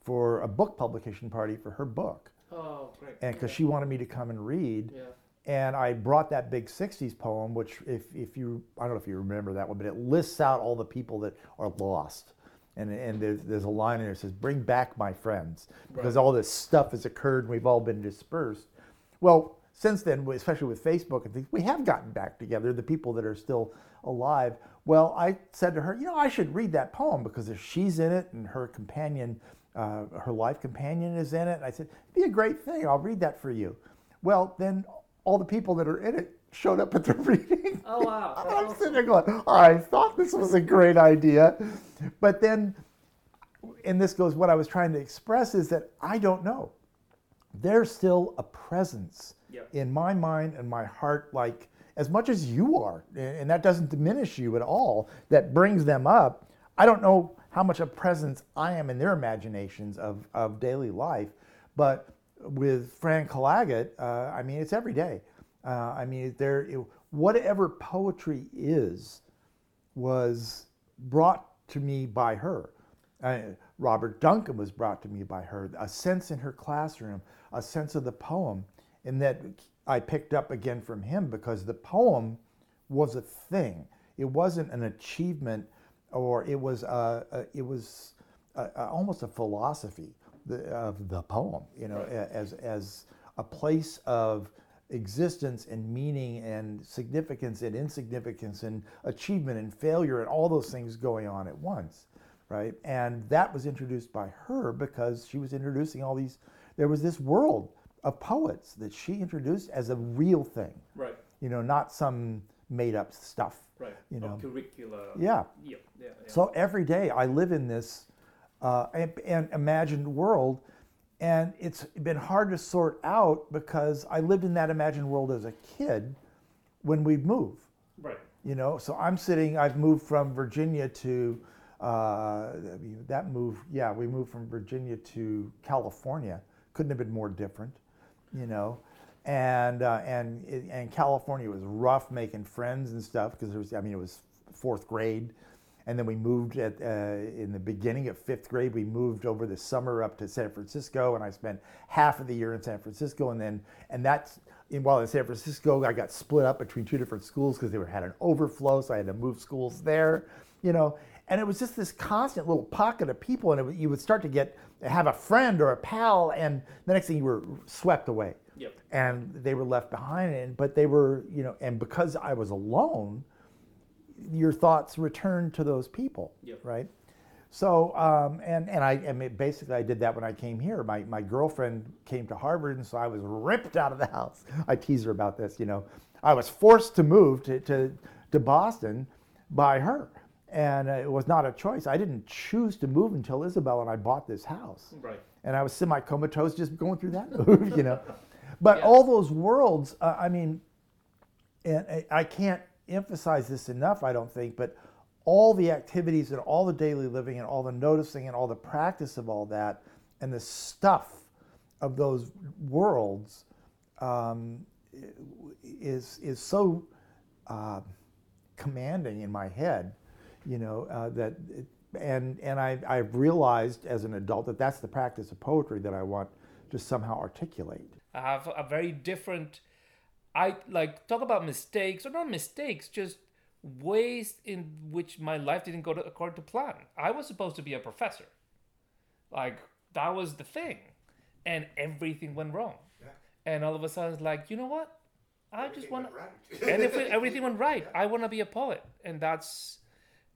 for a book publication party for her book. oh, great. And because she wanted me to come and read. Yeah. And I brought that big 60s poem, which, if, if you, I don't know if you remember that one, but it lists out all the people that are lost. And, and there's, there's a line in there that says, Bring back my friends. Because Right. all this stuff has occurred and we've all been dispersed. Well, since then, especially with Facebook and things, we have gotten back together, the people that are still alive. Well, I said to her, you know, I should read that poem because if she's in it and her companion, uh, her life companion is in it, I said, it'd be a great thing. I'll read that for you. Well, then all the people that are in it showed up at the reading. Oh, wow. I'm awesome. sitting there going, I thought this was a great idea. But then, and this goes, what I was trying to express is that I don't know. There's still a presence In my mind and my heart, like as much as you are, and that doesn't diminish you at all, that brings them up. I don't know how much a presence I am in their imaginations of, of daily life, but with Fran Colaget, uh, I mean, it's every day. Uh, I mean, there, it, whatever poetry is, was brought to me by her. Uh, Robert Duncan was brought to me by her. A sense in her classroom, a sense of the poem, and that I picked up again from him because the poem was a thing. It wasn't an achievement, or it was a, a it was a, a, almost a philosophy of the poem. You know, a- as as a place of existence and meaning and significance and insignificance and achievement and failure and all those things going on at once right and that was introduced by her because she was introducing all these there was this world of poets that she introduced as a real thing Right. you know not some made up stuff Right. You know. curricula. yeah Yeah. Yeah. yeah. so every day I live in this uh, and, and imagined world, and it's been hard to sort out because I lived in that imagined world as a kid when we'd move. right. You know, so I'm sitting. I've moved from Virginia to uh, that move. Yeah, we moved from Virginia to California. Couldn't have been more different. You know, and uh, and and California was rough making friends and stuff because there was. I mean, it was fourth grade, and then we moved at uh, in the beginning of fifth grade. We moved over the summer up to San Francisco, and I spent half of the year in San Francisco, and then and that's in, while in San Francisco, I got split up between two different schools because they were had an overflow, so I had to move schools there. You know, and it was just this constant little pocket of people, and it, you would start to get have a friend or a pal, and the next thing you were swept away. Yep. and they were left behind and but they were you know and because i was alone your thoughts returned to those people Yep. right? So um, and and i I mean, basically i did that when i came here. My, my girlfriend came to harvard and so i was ripped out of the house. I tease her about this you know. I was forced to move to, to, to boston by her and uh, it was not a choice i didn't choose to move until isabel and i bought this house Right. and I was semi-comatose just going through that move, you know. But Yeah. all those worlds, uh, I mean, and I- I can't emphasize this enough, I don't think, but all the activities and all the daily living and all the noticing and all the practice of all that and the stuff of those worlds um, is is so uh, commanding in my head. You know uh, that it, and and I I've realized as an adult that that's the practice of poetry that I want to somehow articulate. I have a very different. I like talk about mistakes or not mistakes, just ways in which my life didn't go to, according to plan. I was supposed to be a professor, like that was the thing, and everything went wrong. Yeah. And all of a sudden, it's like you know what? I just want to, and if it, everything went right, I want to be a poet, and that's,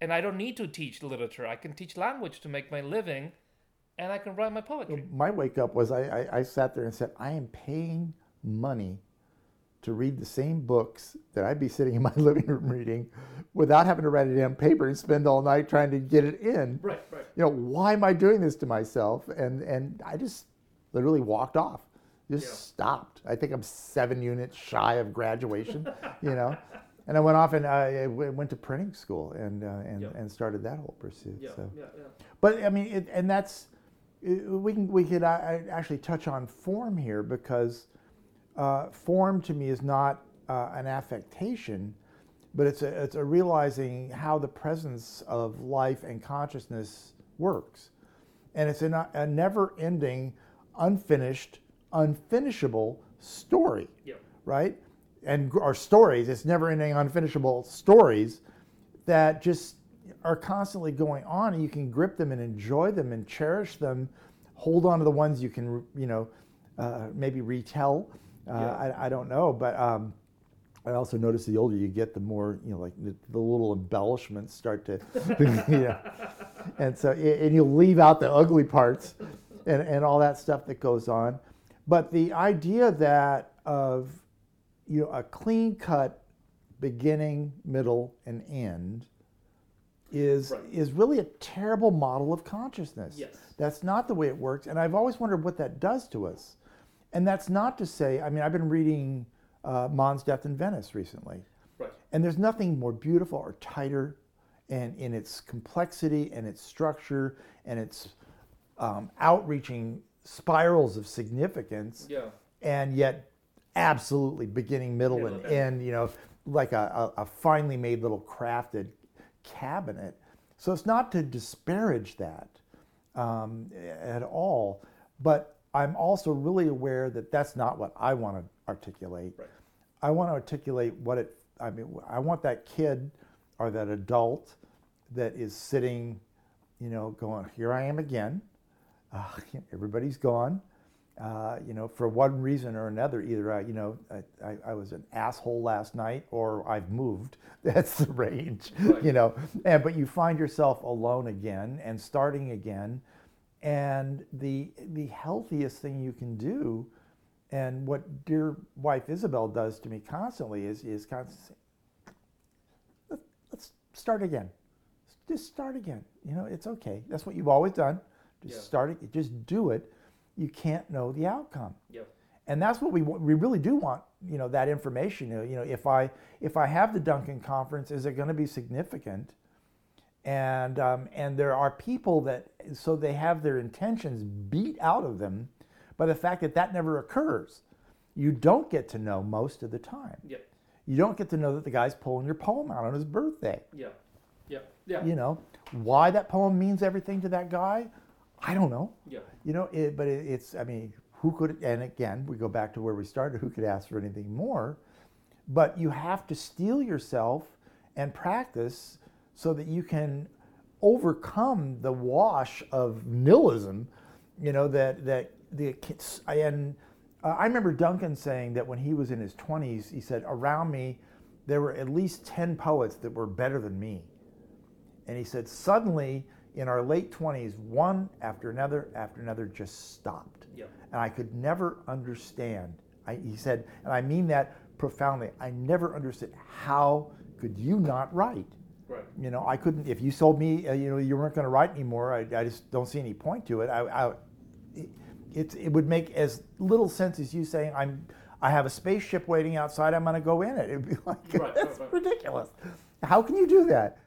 and I don't need to teach literature. I can teach language to make my living, and I can write my poetry. My wake up was I, I, I sat there and said, I am paying money to read the same books that I'd be sitting in my living room reading without having to write it down paper and spend all night trying to get it in. Right, right. You know, why am I doing this to myself? And and I just literally walked off. Just Yeah. stopped. I think I'm seven units shy of graduation, you know. And I went off and I went to printing school and uh, and, Yeah. and started that whole pursuit. Yeah, so. yeah, yeah. But I mean, it, and that's it- we can we could uh, actually touch on form here because uh, form to me is not uh, an affectation, but it's a it's a realizing how the presence of life and consciousness works, and it's a, a never-ending, unfinished, unfinishable story Yeah. right? And our stories, it's never ending, unfinishable stories that just are constantly going on, and you can grip them and enjoy them and cherish them. Hold on to the ones you can, you know, uh, maybe retell. Uh, Yeah. I, I don't know, but um, I also notice the older you get, the more you know, like the, the little embellishments start to, you know, and so and you'll leave out the ugly parts and, and all that stuff that goes on. But the idea that of you know a clean cut beginning, middle, and end is Right. is really a terrible model of consciousness. Yes. That's not the way it works, and I've always wondered what that does to us. And that's not to say, I mean, I've been reading uh, Mann's Death in Venice recently, Right. and there's nothing more beautiful or tighter and in its complexity and its structure and its um, outreaching spirals of significance Yeah. and yet absolutely beginning middle and end you know like a, a, a finely made little crafted cabinet so it's not to disparage that um, at all but i'm also really aware that that's not what i want to articulate Right. i want to articulate what it i mean i want that kid or that adult that is sitting you know going here i am again uh, everybody's gone. Uh, you know, for one reason or another, either I, you know, I, I, I was an asshole last night, or I've moved. That's the range, Right. you know. And but you find yourself alone again and starting again, and the the healthiest thing you can do, and what dear wife Isabel does to me constantly is is constantly, Let, let's start again. Just start again. You know, it's okay. That's what you've always done. Just Yeah. start it. Just do it. You can't know the outcome, Yeah. and that's what we we really do want. You know, that information. You know, if I if I have the Duncan conference, is it going to be significant? And um, and there are people that so they have their intentions beat out of them by the fact that that never occurs. You don't get to know most of the time. Yeah. You don't get to know that the guy's pulling your poem out on his birthday. Yeah. Yeah. Yeah. You know why that poem means everything to that guy. I don't know. Yeah. You know, it, but it, it's. I mean, who could? And again, we go back to where we started. Who could ask for anything more? But you have to steel yourself and practice so that you can overcome the wash of nihilism. You know that that the kids and uh, I remember Duncan saying that when he was in his 20s, he said, around me, there were at least 10 poets that were better than me. And he said, suddenly in our late 20s, one after another after another just stopped. Yeah. And I could never understand. I, he said, and I mean that profoundly, I never understood how could you not write? Right. You know, I couldn't, if you told me, uh, you know, you weren't going to write anymore, I, I just don't see any point to it. I, I, it, it, would make as little sense as you saying, I'm, I have a spaceship waiting outside, I'm going to go in it. It'd be like, right, that's right. ridiculous. How can you do that?